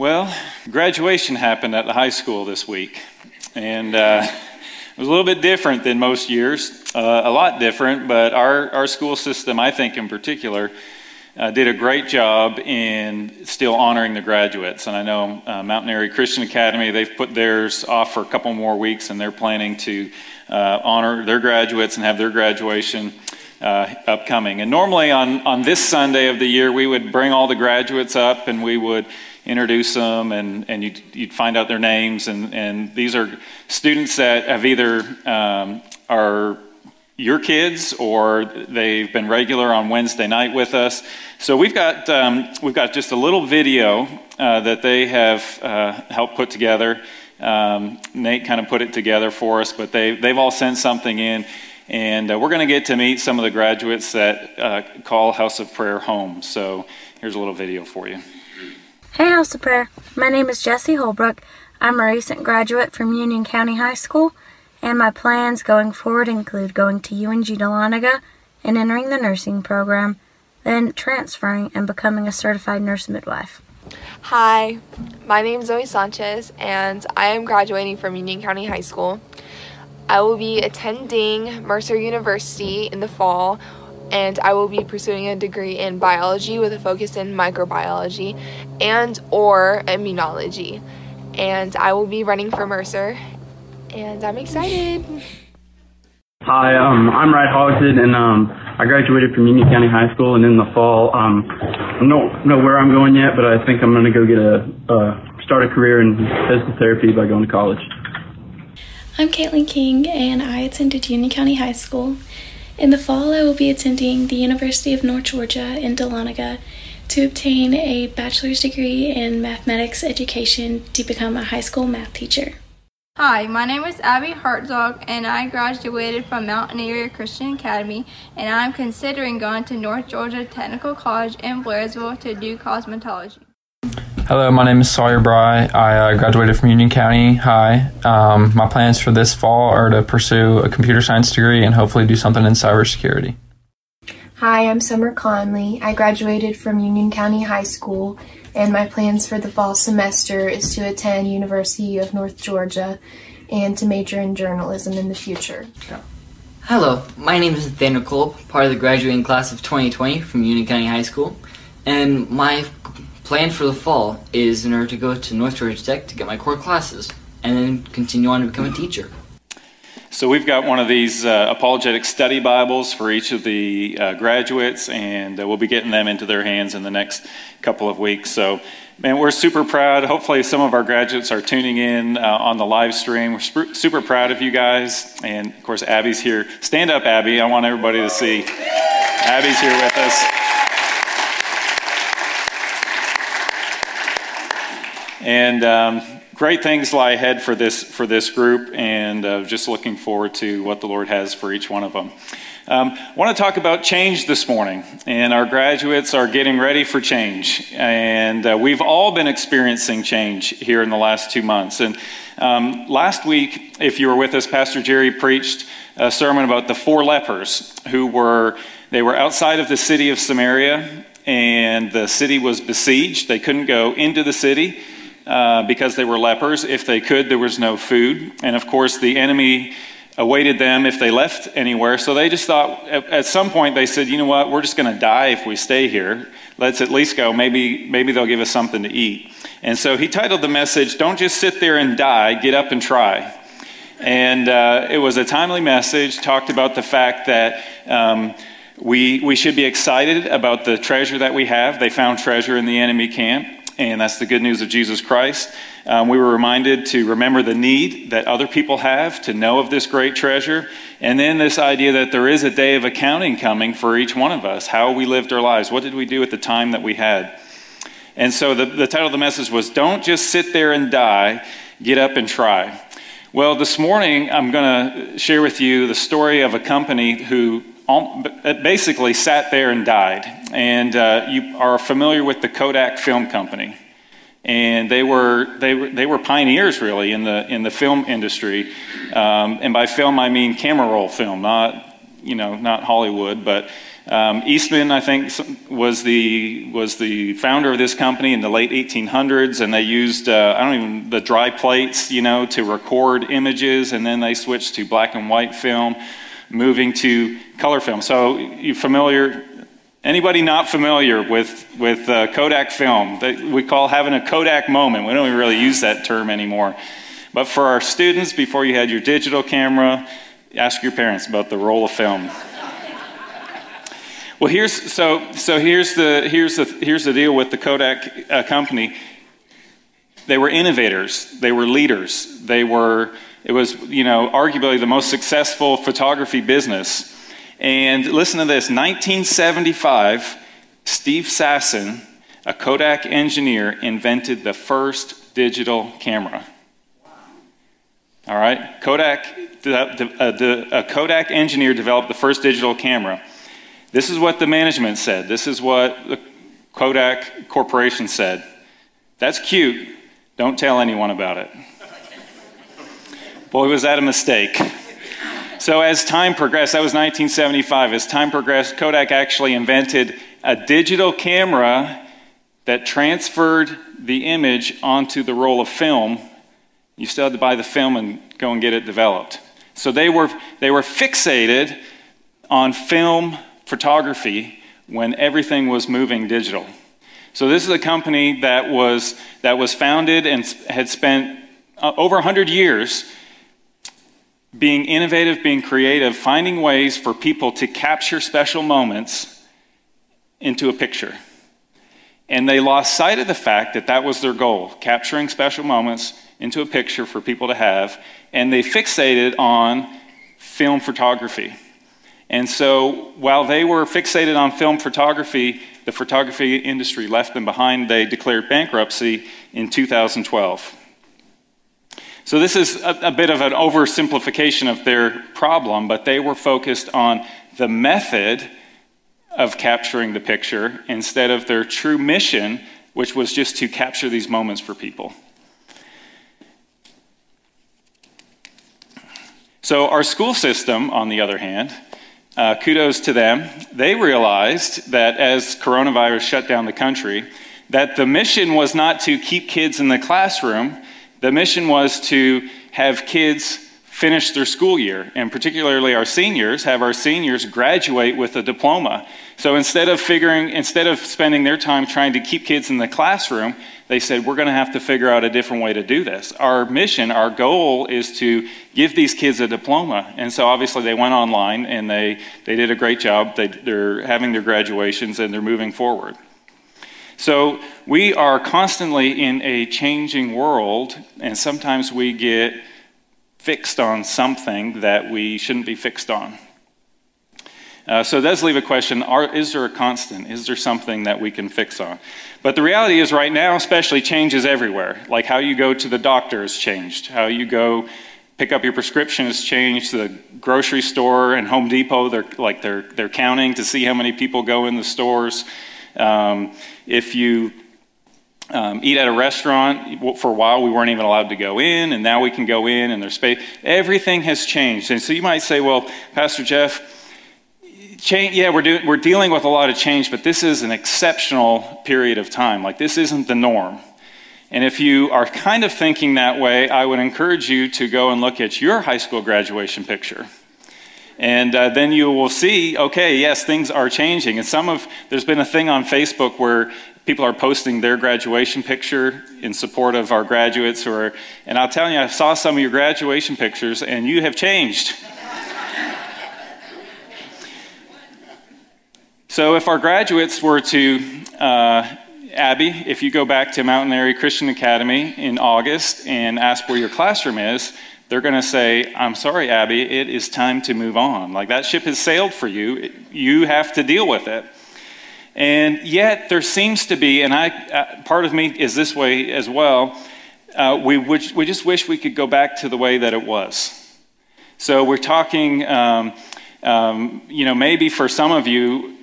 Well, graduation happened at the high school this week, and uh, it was a little bit different than most years, uh, a lot different, but our, our school system, I think in particular, uh, did a great job in still honoring the graduates. And I know uh, Mountain Area Christian Academy, they've put theirs off for a couple more weeks, and they're planning to uh, honor their graduates and have their graduation. Uh, upcoming. And normally on, on this Sunday of the year, we would bring all the graduates up and we would introduce them and, and you'd, you'd find out their names. And, and these are students that have either um, are your kids or they've been regular on Wednesday night with us. So we've got, um, we've got just a little video uh, that they have uh, helped put together. Um, Nate kind of put it together for us, but they, they've all sent something in. And uh, we're going to get to meet some of the graduates that uh, call House of Prayer home. So here's a little video for you. Hey, House of Prayer. My name is Jesse Holbrook. I'm a recent graduate from Union County High School, and my plans going forward include going to UNG Dahlonega and entering the nursing program, then transferring and becoming a certified nurse midwife. Hi, my name is Zoe Sanchez, and I am graduating from Union County High School. I will be attending Mercer University in the fall and I will be pursuing a degree in biology with a focus in microbiology and or immunology. And I will be running for Mercer and I'm excited. Hi, um, I'm Wright Hogshead, and um, I graduated from Union County High School. And in the fall, um, I don't know where I'm going yet, but I think I'm going to go get a uh, start a career in physical therapy by going to college. I'm Caitlin King, and I attended Union County High School. In the fall, I will be attending the University of North Georgia in Dahlonega to obtain a bachelor's degree in mathematics education to become a high school math teacher. Hi, my name is Abby Hartzog, and I graduated from Mountain Area Christian Academy, and I'm considering going to North Georgia Technical College in Blairsville to do cosmetology. Hello, my name is Sawyer Bry. I uh, graduated from Union County High. Um, my plans for this fall are to pursue a computer science degree and hopefully do something in cybersecurity. Hi, I'm Summer Conley. I graduated from Union County High School, and my plans for the fall semester is to attend University of North Georgia and to major in journalism in the future. Hello, my name is Nathaniel Kolb, part of the graduating class of 2020 from Union County High School, and my plan for the fall is in order to go to North Georgia Tech to get my core classes and then continue on to become a teacher. So we've got one of these uh, apologetic study Bibles for each of the uh, graduates, and uh, we'll be getting them into their hands in the next couple of weeks. So, man, we're super proud. Hopefully, some of our graduates are tuning in uh, on the live stream. We're sp- super proud of you guys, and of course, Abby's here. Stand up, Abby. I want everybody to see. Abby's here with us. And um, great things lie ahead for this for this group, and uh, just looking forward to what the Lord has for each one of them. Um, I want to talk about change this morning, and our graduates are getting ready for change, and uh, we've all been experiencing change here in the last two months. And um, last week, if you were with us, Pastor Jerry preached a sermon about the four lepers who were they were outside of the city of Samaria, and the city was besieged. They couldn't go into the city. Uh, because they were lepers. If they could, there was no food. And of course, the enemy awaited them if they left anywhere. So they just thought, at, at some point, they said, you know what, we're just going to die if we stay here. Let's at least go. Maybe, maybe they'll give us something to eat. And so he titled the message, Don't Just Sit There and Die, Get Up and Try. And uh, it was a timely message, talked about the fact that. Um, we, we should be excited about the treasure that we have. They found treasure in the enemy camp and that's the good news of Jesus Christ. Um, we were reminded to remember the need that other people have to know of this great treasure, and then this idea that there is a day of accounting coming for each one of us. How we lived our lives. What did we do at the time that we had? And so the, the title of the message was Don't Just Sit There and Die, Get Up and Try. Well, this morning I'm going to share with you the story of a company who basically sat there and died. And uh, you are familiar with the Kodak Film Company. And they were, they, were, they were pioneers, really, in the, in the film industry. Um, and by film, I mean camera roll film, not, you know, not Hollywood, but Um, Eastman, I think, was the was the founder of this company in the late 1800s, and they used uh, I don't even the dry plates, you know, to record images, and then they switched to black and white film, moving to color film. So, you familiar? Anybody not familiar with with uh, Kodak film? That we call having a Kodak moment. We don't really use that term anymore. But for our students, before you had your digital camera, ask your parents about the roll of film. Well, here's so so here's the here's the here's the deal with the Kodak uh, company. They were innovators. They were leaders. They were it was you know arguably the most successful photography business. And listen to this: 1975, Steve Sasson, a Kodak engineer, invented the first digital camera. All right, Kodak, uh, a Kodak engineer developed the first digital camera. This is what the management said. This is what the Kodak Corporation said. That's cute. Don't tell anyone about it. Boy, was that a mistake. So, as time progressed, that was 1975. As time progressed, Kodak actually invented a digital camera that transferred the image onto the roll of film. You still had to buy the film and go and get it developed. So, they were, they were fixated on film photography when everything was moving digital. So this is a company that was, that was founded and had spent uh, over 100 years being innovative, being creative, finding ways for people to capture special moments into a picture. And they lost sight of the fact that that was their goal, capturing special moments into a picture for people to have, and they fixated on film photography. And so while they were fixated on film photography, the photography industry left them behind. They declared bankruptcy in 2012. So this is a, a, bit of an oversimplification of their problem, but they were focused on the method of capturing the picture instead of their true mission, which was just to capture these moments for people. So, our school system, on the other hand, uh, kudos to them. They realized that as coronavirus shut down the country, that the mission was not to keep kids in the classroom. The mission was to have kids finish their school year, and particularly our seniors, have our seniors graduate with a diploma. So instead of figuring, instead of spending their time trying to keep kids in the classroom, they said, we're going to have to figure out a different way to do this. Our mission, our goal is to give these kids a diploma. And so obviously they went online and they, they did a great job. They, they're having their graduations and they're moving forward. So we are constantly in a changing world, and sometimes we get fixed on something that we shouldn't be fixed on. Uh, so it does leave a question are, is there a constant? Is there something that we can fix on? But the reality is, right now, especially, changes everywhere. Like how you go to the doctor has changed, how you go pick up your prescription has changed. The grocery store and Home Depot, they're like they're they're counting to see how many people go in the stores. Um, if you um, eat at a restaurant. For a while, we weren't even allowed to go in, and now we can go in, and there's space. Everything has changed. And so you might say, well, Pastor Jeff, change, yeah, we're, do, we're dealing with a lot of change, but this is an exceptional period of time. Like, this isn't the norm. And if you are kind of thinking that way, I would encourage you to go and look at your high school graduation picture. And uh, then you will see, okay, yes, things are changing. And some of, there's been a thing on Facebook where people are posting their graduation picture in support of our graduates who are, and I'll tell you, I saw some of your graduation pictures and you have changed. So, if our graduates were to, uh, Abby, if you go back to Mountain Area Christian Academy in August and ask where your classroom is, they're going to say, I'm sorry, Abby, it is time to move on. Like that ship has sailed for you. You have to deal with it. And yet, there seems to be, and I, uh, part of me is this way as well, uh, we, we just wish we could go back to the way that it was. So, we're talking, um, um, you know, maybe for some of you,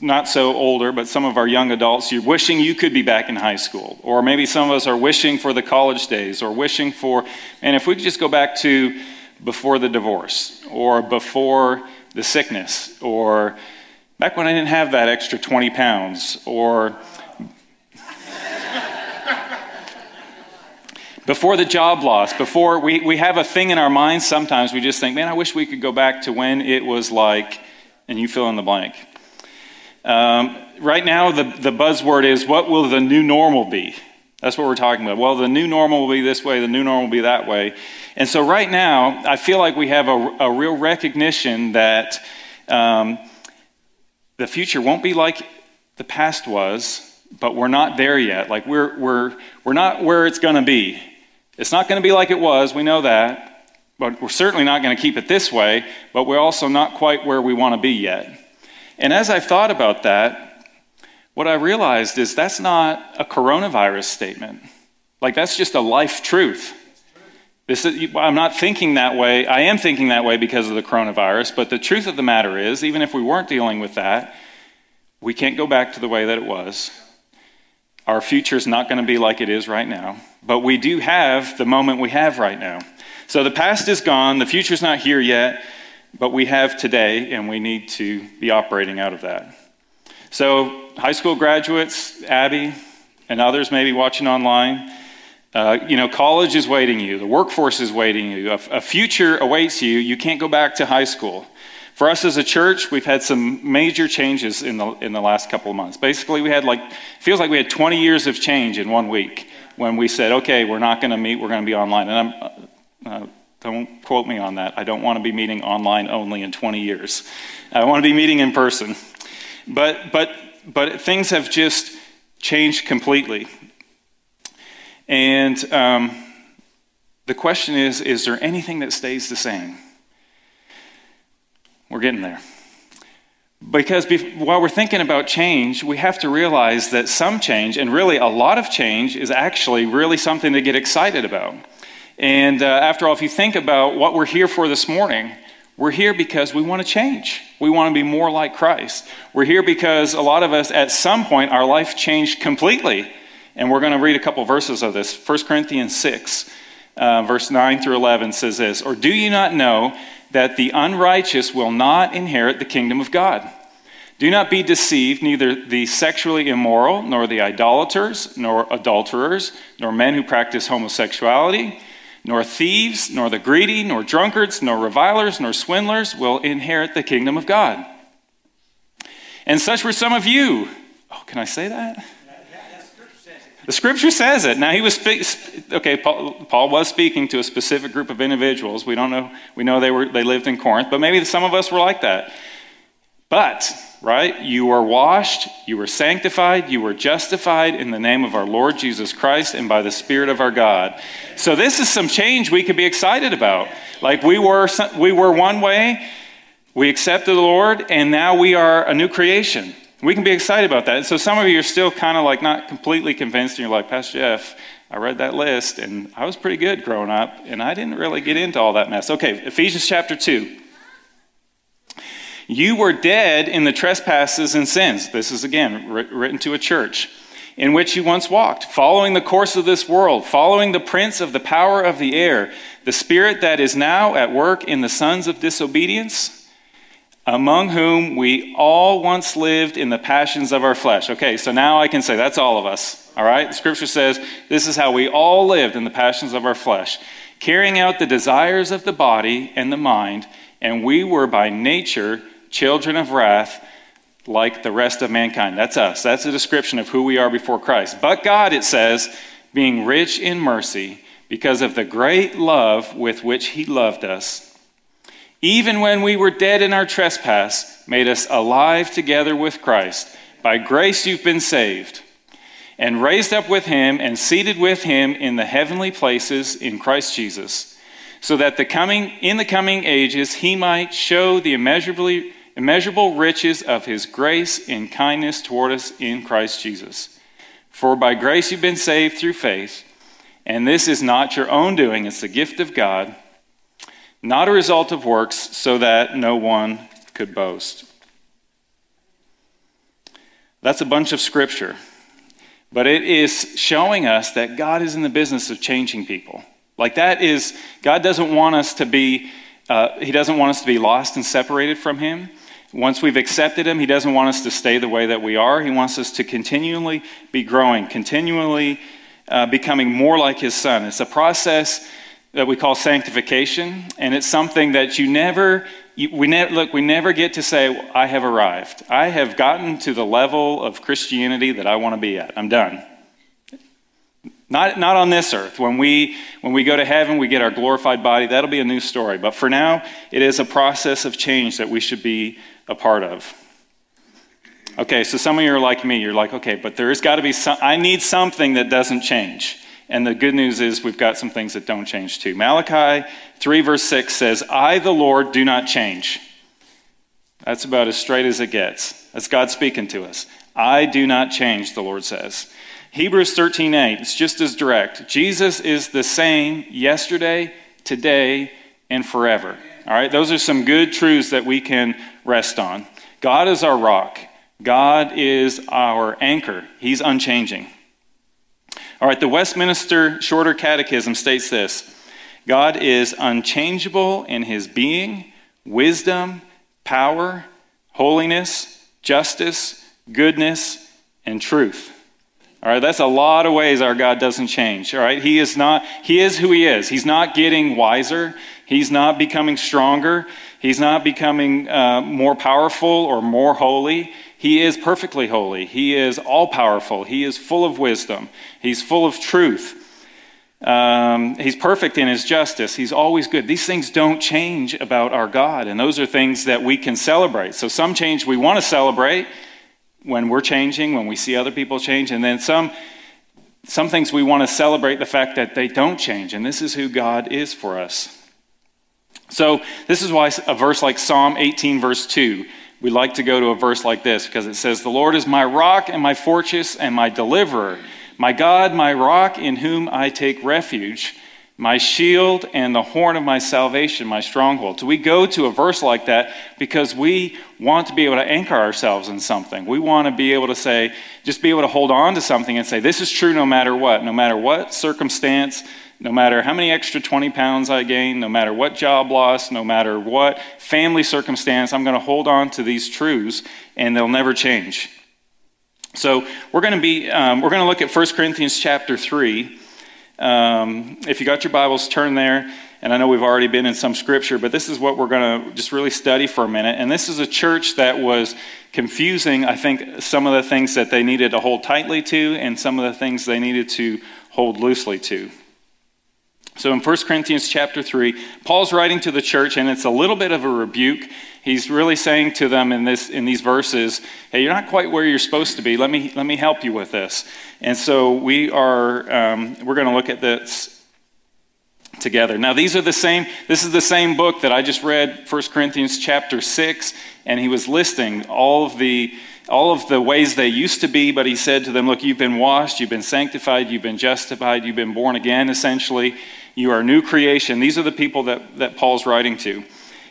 not so older, but some of our young adults, you're wishing you could be back in high school. Or maybe some of us are wishing for the college days or wishing for, and if we could just go back to before the divorce or before the sickness, or back when I didn't have that extra 20 pounds, or before the job loss, before we, we have a thing in our minds sometimes, we just think, man, I wish we could go back to when it was like, and you fill in the blank. Um, right now, the, the buzzword is what will the new normal be? That's what we're talking about. Well, the new normal will be this way, the new normal will be that way. And so, right now, I feel like we have a, a real recognition that um, the future won't be like the past was, but we're not there yet. Like, we're, we're, we're not where it's going to be. It's not going to be like it was, we know that. But we're certainly not going to keep it this way, but we're also not quite where we want to be yet. And as I've thought about that, what I realized is that's not a coronavirus statement. Like, that's just a life truth. This is, I'm not thinking that way. I am thinking that way because of the coronavirus, but the truth of the matter is, even if we weren't dealing with that, we can't go back to the way that it was. Our future is not going to be like it is right now, but we do have the moment we have right now. So the past is gone, the future's not here yet, but we have today, and we need to be operating out of that. So, high school graduates, Abby, and others maybe watching online, uh, you know, college is waiting you, the workforce is waiting you, a, a future awaits you. You can't go back to high school. For us as a church, we've had some major changes in the, in the last couple of months. Basically, we had like, feels like we had 20 years of change in one week when we said, okay, we're not going to meet, we're going to be online. And I'm, uh, don't quote me on that. I don't want to be meeting online only in 20 years. I want to be meeting in person. But, but, but things have just changed completely. And um, the question is is there anything that stays the same? We're getting there. Because while we're thinking about change, we have to realize that some change, and really a lot of change, is actually really something to get excited about. And uh, after all, if you think about what we're here for this morning, we're here because we want to change. We want to be more like Christ. We're here because a lot of us, at some point, our life changed completely. And we're going to read a couple verses of this. 1 Corinthians 6, uh, verse 9 through 11 says this Or do you not know that the unrighteous will not inherit the kingdom of God? Do not be deceived, neither the sexually immoral, nor the idolaters, nor adulterers, nor men who practice homosexuality nor thieves, nor the greedy, nor drunkards, nor revilers, nor swindlers will inherit the kingdom of God. And such were some of you. Oh, can I say that? The scripture says it. Now he was spe- okay. Paul, Paul, was speaking to a specific group of individuals. We don't know. We know they were they lived in Corinth, but maybe some of us were like that. But right? You were washed, you were sanctified, you were justified in the name of our Lord Jesus Christ and by the Spirit of our God. So this is some change we could be excited about. Like we were we were one way, we accepted the Lord, and now we are a new creation. We can be excited about that. And so some of you are still kind of like not completely convinced, and you're like, Pastor Jeff, I read that list, and I was pretty good growing up, and I didn't really get into all that mess. Okay, Ephesians chapter 2. You were dead in the trespasses and sins. This is again written to a church in which you once walked, following the course of this world, following the prince of the power of the air, the spirit that is now at work in the sons of disobedience, among whom we all once lived in the passions of our flesh. Okay, so now I can say that's all of us. All right? The scripture says this is how we all lived in the passions of our flesh, carrying out the desires of the body and the mind, and we were by nature children of wrath like the rest of mankind. That's us. That's a description of who we are before Christ. But God, it says, being rich in mercy, because of the great love with which He loved us, even when we were dead in our trespass, made us alive together with Christ. By grace you've been saved, and raised up with Him, and seated with Him in the heavenly places in Christ Jesus, so that the coming, in the coming ages He might show the immeasurably immeasurable riches of his grace and kindness toward us in Christ Jesus. For by grace you've been saved through faith, and this is not your own doing, it's the gift of God, not a result of works, so that no one could boast. That's a bunch of scripture, but it is showing us that God is in the business of changing people. Like that is, God doesn't want us to be Uh, he doesn't want us to be lost and separated from Him. Once we've accepted Him, He doesn't want us to stay the way that we are. He wants us to continually be growing, continually uh, becoming more like His Son. It's a process that we call sanctification, and it's something that you never, you, we ne- look, we never get to say, I have arrived. I have gotten to the level of Christianity that I want to be at. I'm done. Not, not on this earth. When we, when we go to heaven, we get our glorified body. That'll be a new story. But for now, it is a process of change that we should be a part of. Okay, so some of you are like me. You're like, okay, but there's got to be some, I need something that doesn't change. And the good news is we've got some things that don't change too. Malachi 3, verse 6 says, I, the Lord, do not change. That's about as straight as it gets. That's God speaking to us. I do not change, the Lord says. Hebrews 13, 8, it's just as direct. Jesus is the same yesterday, today, and forever. All right, those are some good truths that we can rest on. God is our rock, God is our anchor. He's unchanging. All right, the Westminster Shorter Catechism states this God is unchangeable in his being, wisdom, power, holiness, justice, goodness, and truth. All right, that's a lot of ways our God doesn't change. All right, he is not, he is who he is. He's not getting wiser. He's not becoming stronger. He's not becoming uh, more powerful or more holy. He is perfectly holy. He is all powerful. He is full of wisdom. He's full of truth. Um, he's perfect in his justice. He's always good. These things don't change about our God, and those are things that we can celebrate. So, some change we want to celebrate when we're changing, when we see other people change, and then some, some things we want to celebrate the fact that they don't change, and this is who God is for us. So, this is why a verse like Psalm 18, verse 2 we like to go to a verse like this because it says, The Lord is my rock and my fortress and my deliverer, my God, my rock in whom I take refuge, my shield and the horn of my salvation, my stronghold. So we go to a verse like that because we want to be able to anchor ourselves in something. We want to be able to say, just be able to hold on to something and say, This is true no matter what, no matter what circumstance no matter how many extra 20 pounds I gain, no matter what job loss, no matter what family circumstance, I'm going to hold on to these truths and they'll never change. So we're going to be um, we're going to look at 1 Corinthians chapter 3. Um, if you got your Bibles, turn there. And I know we've already been in some scripture, but this is what we're going to just really study for a minute. And this is a church that was confusing, I think, some of the things that they needed to hold tightly to and some of the things they needed to hold loosely to. So in 1 Corinthians chapter 3, Paul's writing to the church, and it's a little bit of a rebuke. He's really saying to them in, this, in these verses, hey, you're not quite where you're supposed to be. Let me, let me help you with this. And so we are, um, we're going to look at this together. Now, these are the same, this is the same book that I just read, 1 Corinthians chapter 6, and he was listing all of the all of the ways they used to be, but he said to them, Look, you've been washed, you've been sanctified, you've been justified, you've been born again, essentially. You are new creation. These are the people that, that Paul's writing to.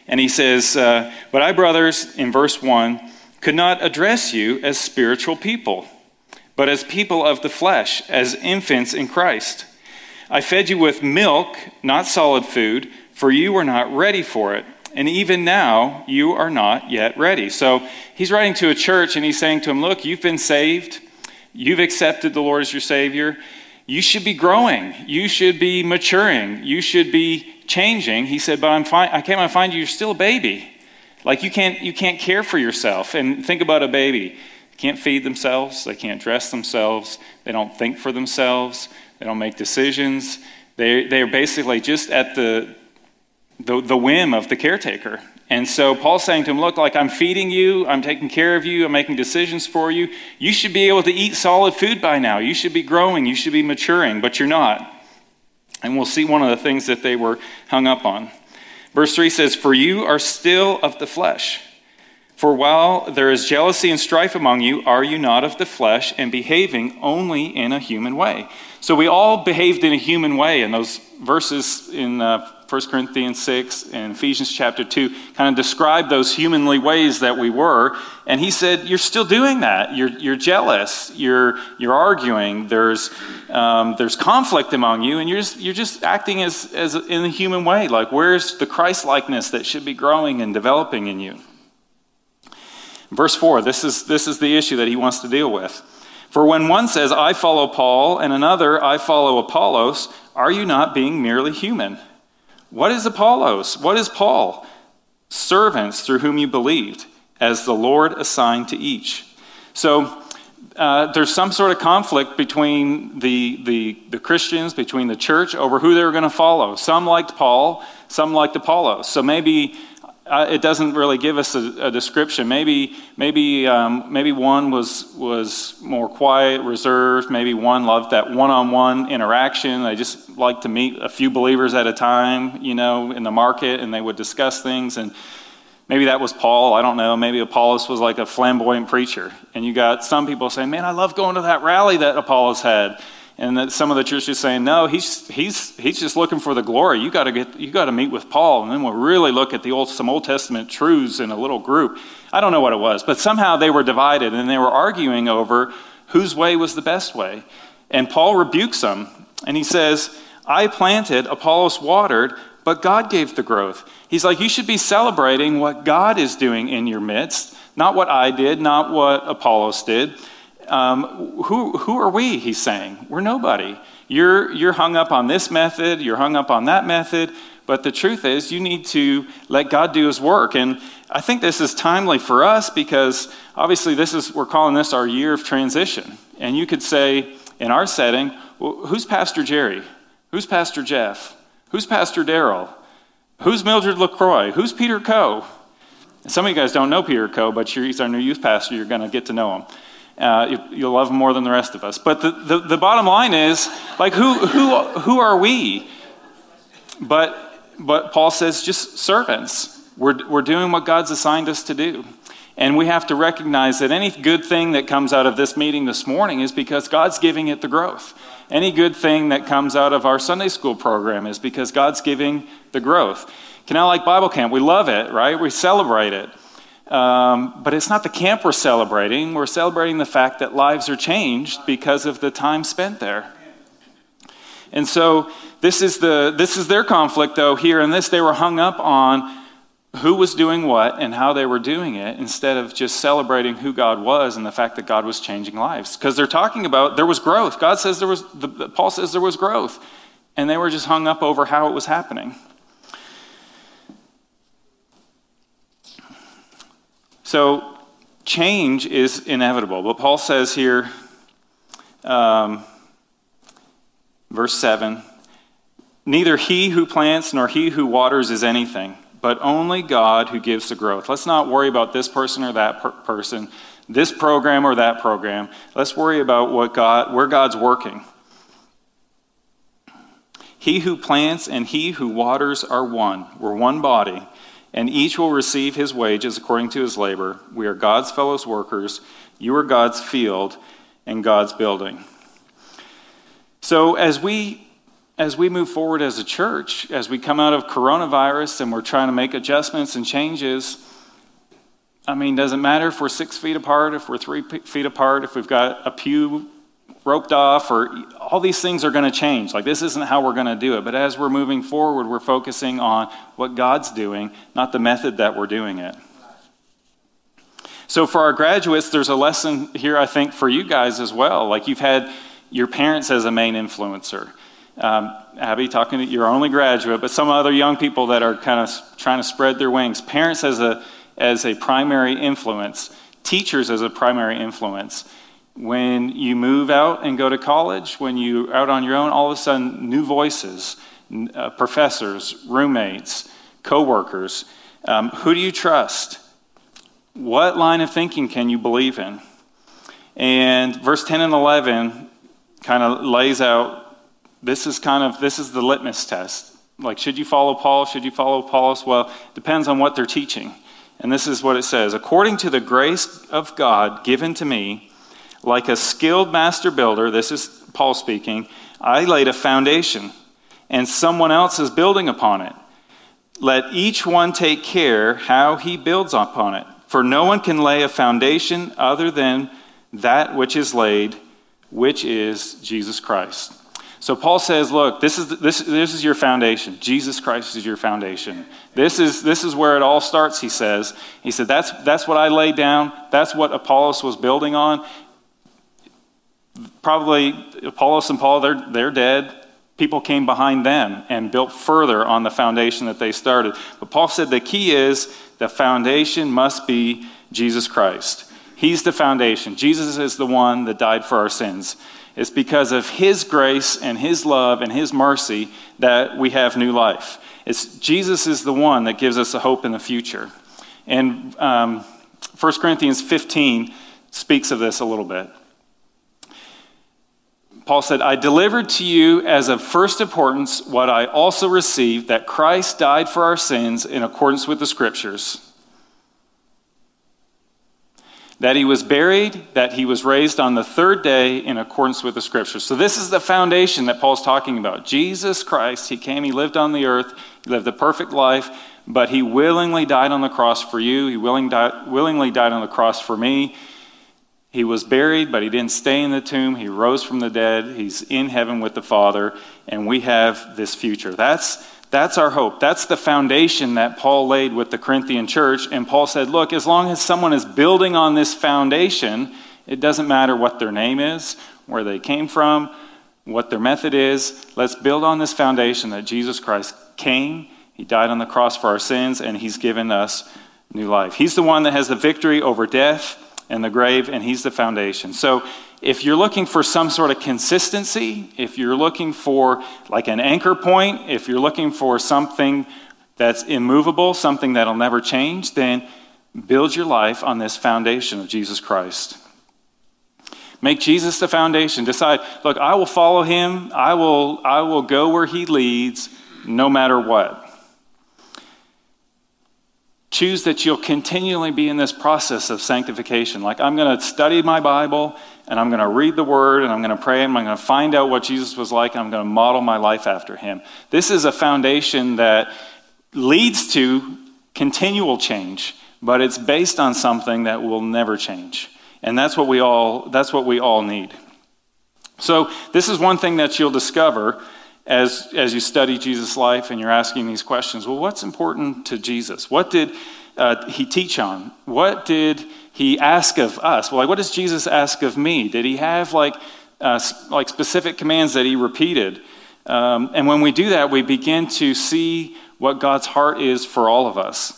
And he says, uh, But I, brothers, in verse 1, could not address you as spiritual people, but as people of the flesh, as infants in Christ. I fed you with milk, not solid food, for you were not ready for it. And even now, you are not yet ready. So he's writing to a church and he's saying to them, Look, you've been saved. You've accepted the Lord as your Savior you should be growing. You should be maturing. You should be changing. He said, but I'm fine. I can't find you. You're still a baby. Like you can't, you can't care for yourself. And think about a baby. They can't feed themselves. They can't dress themselves. They don't think for themselves. They don't make decisions. They, they are basically just at the, the, the whim of the caretaker. And so Paul's saying to him, Look, like I'm feeding you, I'm taking care of you, I'm making decisions for you. You should be able to eat solid food by now. You should be growing, you should be maturing, but you're not. And we'll see one of the things that they were hung up on. Verse 3 says, For you are still of the flesh. For while there is jealousy and strife among you, are you not of the flesh and behaving only in a human way? So we all behaved in a human way, in those verses in uh, 1 Corinthians 6 and Ephesians chapter 2 kind of describe those humanly ways that we were. And he said, You're still doing that. You're, you're jealous. You're, you're arguing. There's, um, there's conflict among you, and you're just, you're just acting as, as in a human way. Like, where's the Christ likeness that should be growing and developing in you? Verse 4, this is, this is the issue that he wants to deal with. For when one says, I follow Paul, and another, I follow Apollos, are you not being merely human? What is Apollos? What is Paul? Servants through whom you believed, as the Lord assigned to each. So uh, there's some sort of conflict between the, the, the Christians, between the church, over who they were going to follow. Some liked Paul, some liked Apollos. So maybe uh, it doesn't really give us a, a description. Maybe, maybe, um, maybe one was, was more quiet, reserved. Maybe one loved that one on one interaction. They just liked to meet a few believers at a time, you know, in the market, and they would discuss things. And maybe that was Paul. I don't know. Maybe Apollos was like a flamboyant preacher. And you got some people saying, man, I love going to that rally that Apollos had and that some of the church churches saying, no, he's, he's, he's just looking for the glory. You got to get, you got to meet with Paul, and then we'll really look at the old, some Old Testament truths in a little group. I don't know what it was, but somehow they were divided, and they were arguing over whose way was the best way. And Paul rebukes them, and he says, I planted, Apollos watered, but God gave the growth. He's like, you should be celebrating what God is doing in your midst, not what I did, not what Apollos did. Um, who, who are we, he's saying? We're nobody. You're, you're hung up on this method, you're hung up on that method, but the truth is, you need to let God do his work. And I think this is timely for us because obviously this is, we're calling this our year of transition. And you could say, in our setting, well, who's Pastor Jerry? Who's Pastor Jeff? Who's Pastor Daryl? Who's Mildred LaCroix? Who's Peter Coe? Some of you guys don't know Peter Coe, but he's our new youth pastor. You're going to get to know him. Uh, you, will love him more than the rest of us. But the, the, the bottom line is, like, who, who, who are we? But, but Paul says, just servants. We're, we're doing what God's assigned us to do. And we have to recognize that any good thing that comes out of this meeting this morning is because God's giving it the growth. Any good thing that comes out of our Sunday school program is because God's giving the growth. Canal Lake Bible Camp, we love it, right? We celebrate it. Um, but it's not the camp we're celebrating. We're celebrating the fact that lives are changed because of the time spent there. And so this is, the, this is their conflict, though. Here in this, they were hung up on who was doing what and how they were doing it instead of just celebrating who God was and the fact that God was changing lives. Because they're talking about there was growth. God says there was, the, Paul says there was growth. And they were just hung up over how it was happening. So change is inevitable. But Paul says here, um, verse 7 Neither he who plants nor he who waters is anything, but only God who gives the growth. Let's not worry about this person or that per- person, this program or that program. Let's worry about what God, where God's working. He who plants and he who waters are one. We're one body and each will receive his wages according to his labor. We are God's fellows workers. You are God's field and God's building. So as we as we move forward as a church, as we come out of coronavirus and we're trying to make adjustments and changes, I mean, does it matter if we're six feet apart, if we're three feet apart, if we've got a pew roped off or all these things are going to change. Like this isn't how we're going to do it. But as we're moving forward we're focusing on what god's doing not the method that we're doing it. So for our graduates there's a lesson here i think for you guys as well. Like you've had your parents as a main influencer. Um, abby talking to your only graduate but some other young people that are kind of trying to spread their wings. Parents as a as a primary influence. Teachers as a primary influence when you move out and go to college, when you're out on your own, all of a sudden, new voices, uh, professors, roommates, coworkers. Um, who do you trust? What line of thinking can you believe in? And verse 10 and 11 kind of lays out this is kind of this is the litmus test. Like, should you follow Paul? Should you follow Apollos? Well, it depends on what they're teaching. And this is what it says According to the grace of God given to me, like a skilled master builder, this is Paul speaking, I laid a foundation, and someone else is building upon it. Let each one take care how he builds upon it. For no one can lay a foundation other than that which is laid, which is Jesus Christ. So Paul says, look, this is, this, this is your foundation. Jesus Christ is your foundation. This is, this is where it all starts, he says. He said, that's, that's what I laid down. That's what Apollos was building on. Probably Apollos and Paul, they're, they're dead. People came behind them and built further on the foundation that they started. But Paul said the key is the foundation must be Jesus Christ. He's the foundation. Jesus is the one that died for our sins. It's because of His grace and His love and His mercy that we have new life. It's Jesus is the one that gives us a hope in the future. And um, 1 Corinthians 15 speaks of this a little bit. Paul said, I delivered to you as of first importance what I also received that Christ died for our sins in accordance with the Scriptures that he was buried, that he was raised on the third day in accordance with the scriptures. So, this is the foundation that Paul's talking about. Jesus Christ, he came, he lived on the earth, he lived a perfect life, but he willingly died on the cross for you, he willingly died on the cross for me. He was buried, but he didn't stay in the tomb. He rose from the dead. He's in heaven with the Father, and we have this future. That's that's our hope. That's the foundation that Paul laid with the Corinthian church. And Paul said, look, as long as someone is building on this foundation, it doesn't matter what their name is, where they came from, what their method is. Let's build on this foundation that Jesus Christ came, He died on the cross for our sins, and He's given us new life. He's the one that has the victory over death and the grave, and He's the foundation. So if you're looking for some sort of consistency, if you're looking for like an anchor point, if you're looking for something that's immovable, something that'll never change, then build your life on this foundation of Jesus Christ. Make Jesus the foundation. Decide, look, I will follow him. I will, I will go where he leads no matter what. Choose that you'll continually be in this process of sanctification. Like, I'm going to study my Bible and I'm going to read the word and I'm going to pray and I'm going to find out what Jesus was like and I'm going to model my life after him. This is a foundation that leads to continual change, but it's based on something that will never change. And that's what we all that's what we all need. So, this is one thing that you'll discover as, as you study Jesus' life and you're asking these questions. Well, what's important to Jesus? What did uh, he teach on? What did he ask of us? Well, like, what does Jesus ask of me? Did he have like, uh, like specific commands that he repeated? Um, and when we do that, we begin to see what God's heart is for all of us.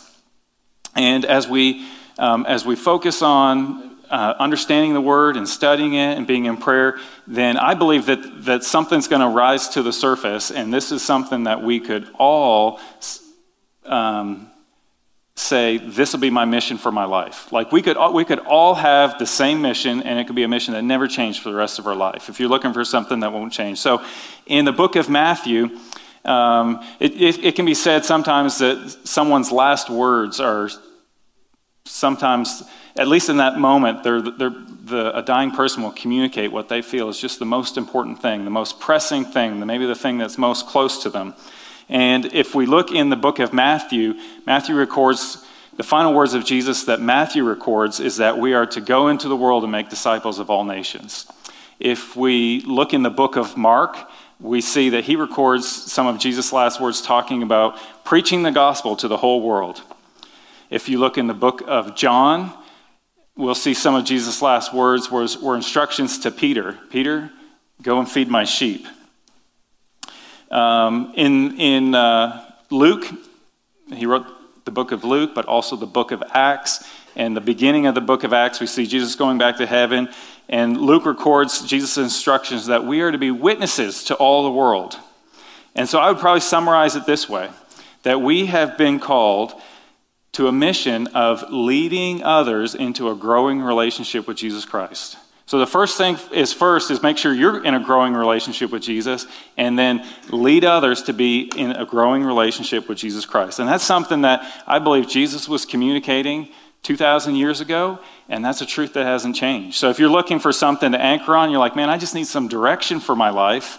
And as we, um, as we focus on uh, understanding the word and studying it and being in prayer, then I believe that, that something's going to rise to the surface. And this is something that we could all um, say, This will be my mission for my life. Like we could, we could all have the same mission, and it could be a mission that never changed for the rest of our life if you're looking for something that won't change. So in the book of Matthew, um, it, it, it can be said sometimes that someone's last words are sometimes, at least in that moment, they're, they're, the, a dying person will communicate what they feel is just the most important thing, the most pressing thing, maybe the thing that's most close to them. And if we look in the book of Matthew, Matthew records the final words of Jesus that Matthew records is that we are to go into the world and make disciples of all nations. If we look in the book of Mark, we see that he records some of Jesus' last words talking about preaching the gospel to the whole world. If you look in the book of John, we'll see some of Jesus' last words were, were instructions to Peter Peter, go and feed my sheep. Um, in in uh, Luke, he wrote the book of Luke, but also the book of Acts. And the beginning of the book of Acts, we see Jesus going back to heaven. And Luke records Jesus' instructions that we are to be witnesses to all the world. And so I would probably summarize it this way that we have been called to a mission of leading others into a growing relationship with Jesus Christ. So the first thing is first is make sure you're in a growing relationship with Jesus and then lead others to be in a growing relationship with Jesus Christ. And that's something that I believe Jesus was communicating 2,000 years ago, and that's a truth that hasn't changed. So if you're looking for something to anchor on, you're like, man, I just need some direction for my life.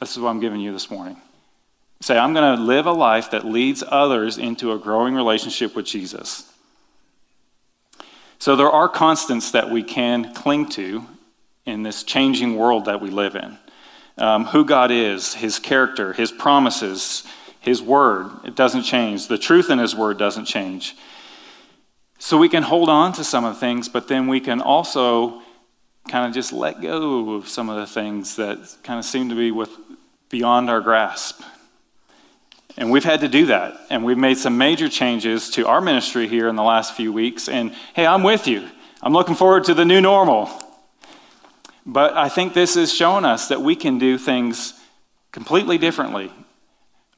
This is what I'm giving you this morning. Say, I'm going to live a life that leads others into a growing relationship with Jesus. So there are constants that we can cling to in this changing world that we live in. Um, who God is, His character, His promises, His word, it doesn't change. The truth in His word doesn't change. So we can hold on to some of the things, but then we can also kind of just let go of some of the things that kind of seem to be with beyond our grasp. And we've had to do that. And we've made some major changes to our ministry here in the last few weeks. And hey, I'm with you. I'm looking forward to the new normal. But I think this is showing us that we can do things completely differently,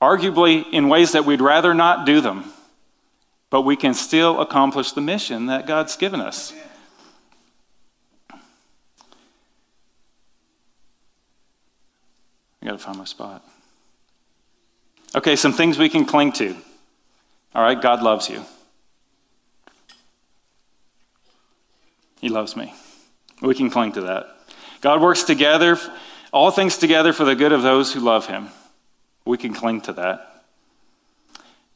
arguably in ways that we'd rather not do them but we can still accomplish the mission that God's given us. I got to find my spot. Okay, some things we can cling to. All right, God loves you. He loves me. We can cling to that. God works together, all things together for the good of those who love him. We can cling to that.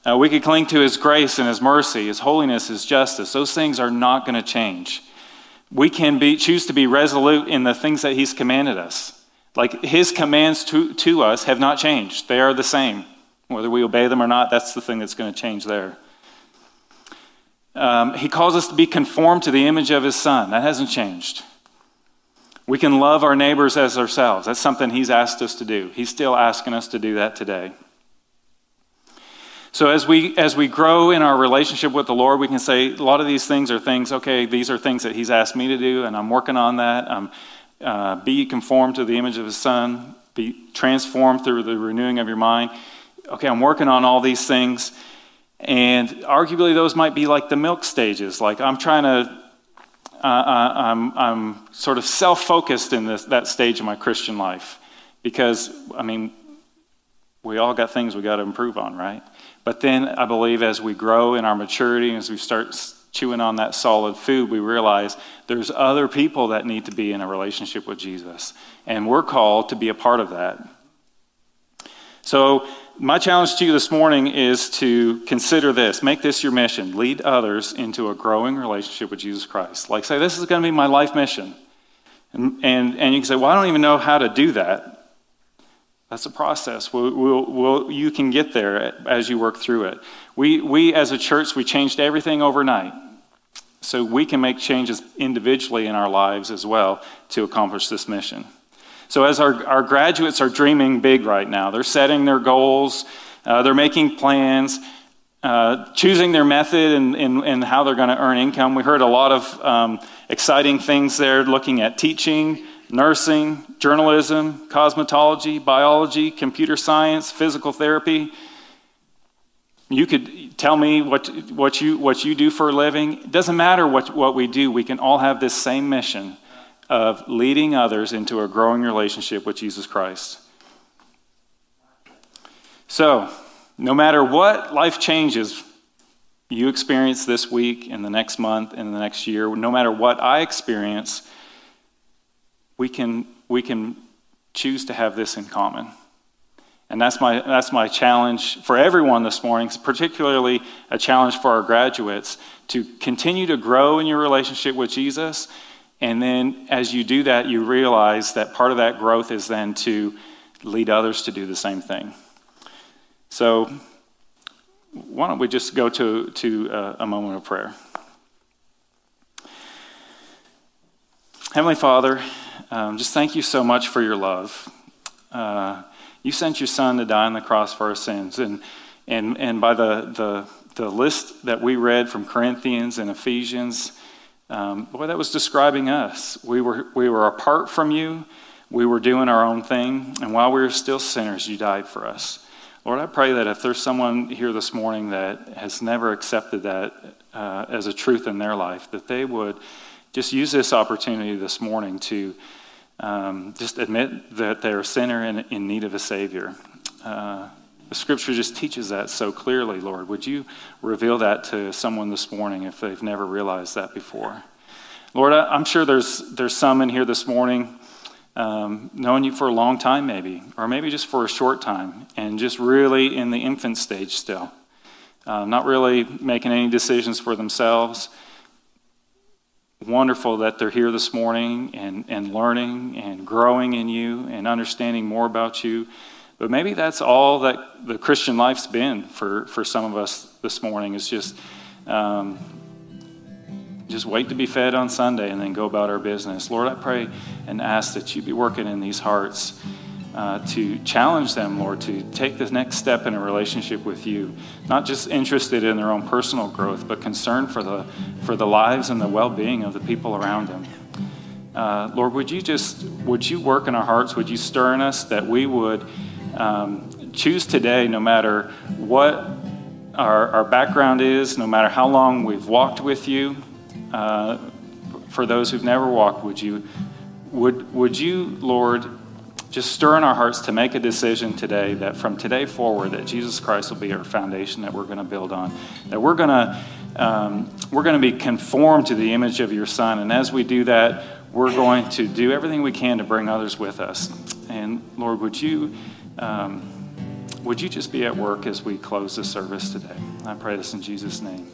Uh, we could cling to His grace and His mercy, His holiness, His justice. Those things are not going to change. We can be, choose to be resolute in the things that He's commanded us. Like His commands to, to us have not changed, they are the same. Whether we obey them or not, that's the thing that's going to change there. Um, he calls us to be conformed to the image of His Son. That hasn't changed. We can love our neighbors as ourselves. That's something He's asked us to do. He's still asking us to do that today. So as we as we grow in our relationship with the Lord, we can say a lot of these things are things. Okay, these are things that He's asked me to do, and I'm working on that. Uh, be conformed to the image of His Son. Be transformed through the renewing of your mind. Okay, I'm working on all these things, and arguably those might be like the milk stages. Like I'm trying to. Uh, uh I'm, I'm sort of self focused in this, that stage of my Christian life because, I mean, we all got things we got to improve on, right? But then I believe as we grow in our maturity, as we start chewing on that solid food, we realize there's other people that need to be in a relationship with Jesus. And we're called to be a part of that. So, my challenge to you this morning is to consider this. Make this your mission. Lead others into a growing relationship with Jesus Christ. Like, say, this is going to be my life mission. And, and, and you can say, well, I don't even know how to do that. That's a process. We'll, we'll, we'll, you can get there as you work through it. We, we, as a church, we changed everything overnight. So we can make changes individually in our lives as well to accomplish this mission. So, as our, our graduates are dreaming big right now, they're setting their goals, uh, they're making plans, uh, choosing their method and, and, and how they're going to earn income. We heard a lot of um, exciting things there looking at teaching nursing, journalism, cosmetology, biology, computer science, physical therapy. You could tell me what, what, you, what you do for a living. It doesn't matter what, what we do, we can all have this same mission of leading others into a growing relationship with Jesus Christ. So, no matter what life changes you experience this week, in the next month, in the next year, no matter what I experience, we can, we can choose to have this in common. And that's my, that's my challenge for everyone this morning, particularly a challenge for our graduates to continue to grow in your relationship with Jesus. And then as you do that, you realize that part of that growth is then to lead others to do the same thing. So, why don't we just go to, to a, a moment of prayer? Heavenly Father, um, just thank you so much for your love. Uh, you sent your son to die on the cross for our sins. And, and, and by the, the, the list that we read from Corinthians and Ephesians, um, boy, that was describing us. We were, we were apart from you, we were doing our own thing, and while we were still sinners, you died for us. Lord, I pray that if there's someone here this morning that has never accepted that uh, as a truth in their life, that they would just use this opportunity this morning to um, just admit that they're a sinner in, in need of a Savior. Uh, scripture just teaches that so clearly, Lord. Would you reveal that to someone this morning if they've never realized that before? Lord, I, am sure there's, there's some in here this morning um, knowing you for a long time, maybe, or maybe just for a short time, and just really in the infant stage still. Uh, not really making any decisions for themselves. Wonderful that they're here this morning and, and learning and growing in you and understanding more about you. But maybe that's all that the Christian life's been for, for some of us this morning is just um, just wait to be fed on Sunday and then go about our business. Lord, I pray and ask that you be working in these hearts uh, to challenge them, Lord, to take the next step in a relationship with you, not just interested in their own personal growth, but concerned for the for the lives and the well-being of the people around them. Uh, Lord, would you just would you work in our hearts? Would you stir in us that we would um, choose today, no matter what our, our background is, no matter how long we've walked with you, uh, for those who've never walked, would you, would, would you, Lord, just stir in our hearts to make a decision today that from today forward that Jesus Christ will be our foundation that we're going to build on, that we're going to um, we're going to be conformed to the image of your Son, and as we do that, we're going to do everything we can to bring others with us. And Lord, would you um, would you just be at work as we close the service today? I pray this in Jesus' name.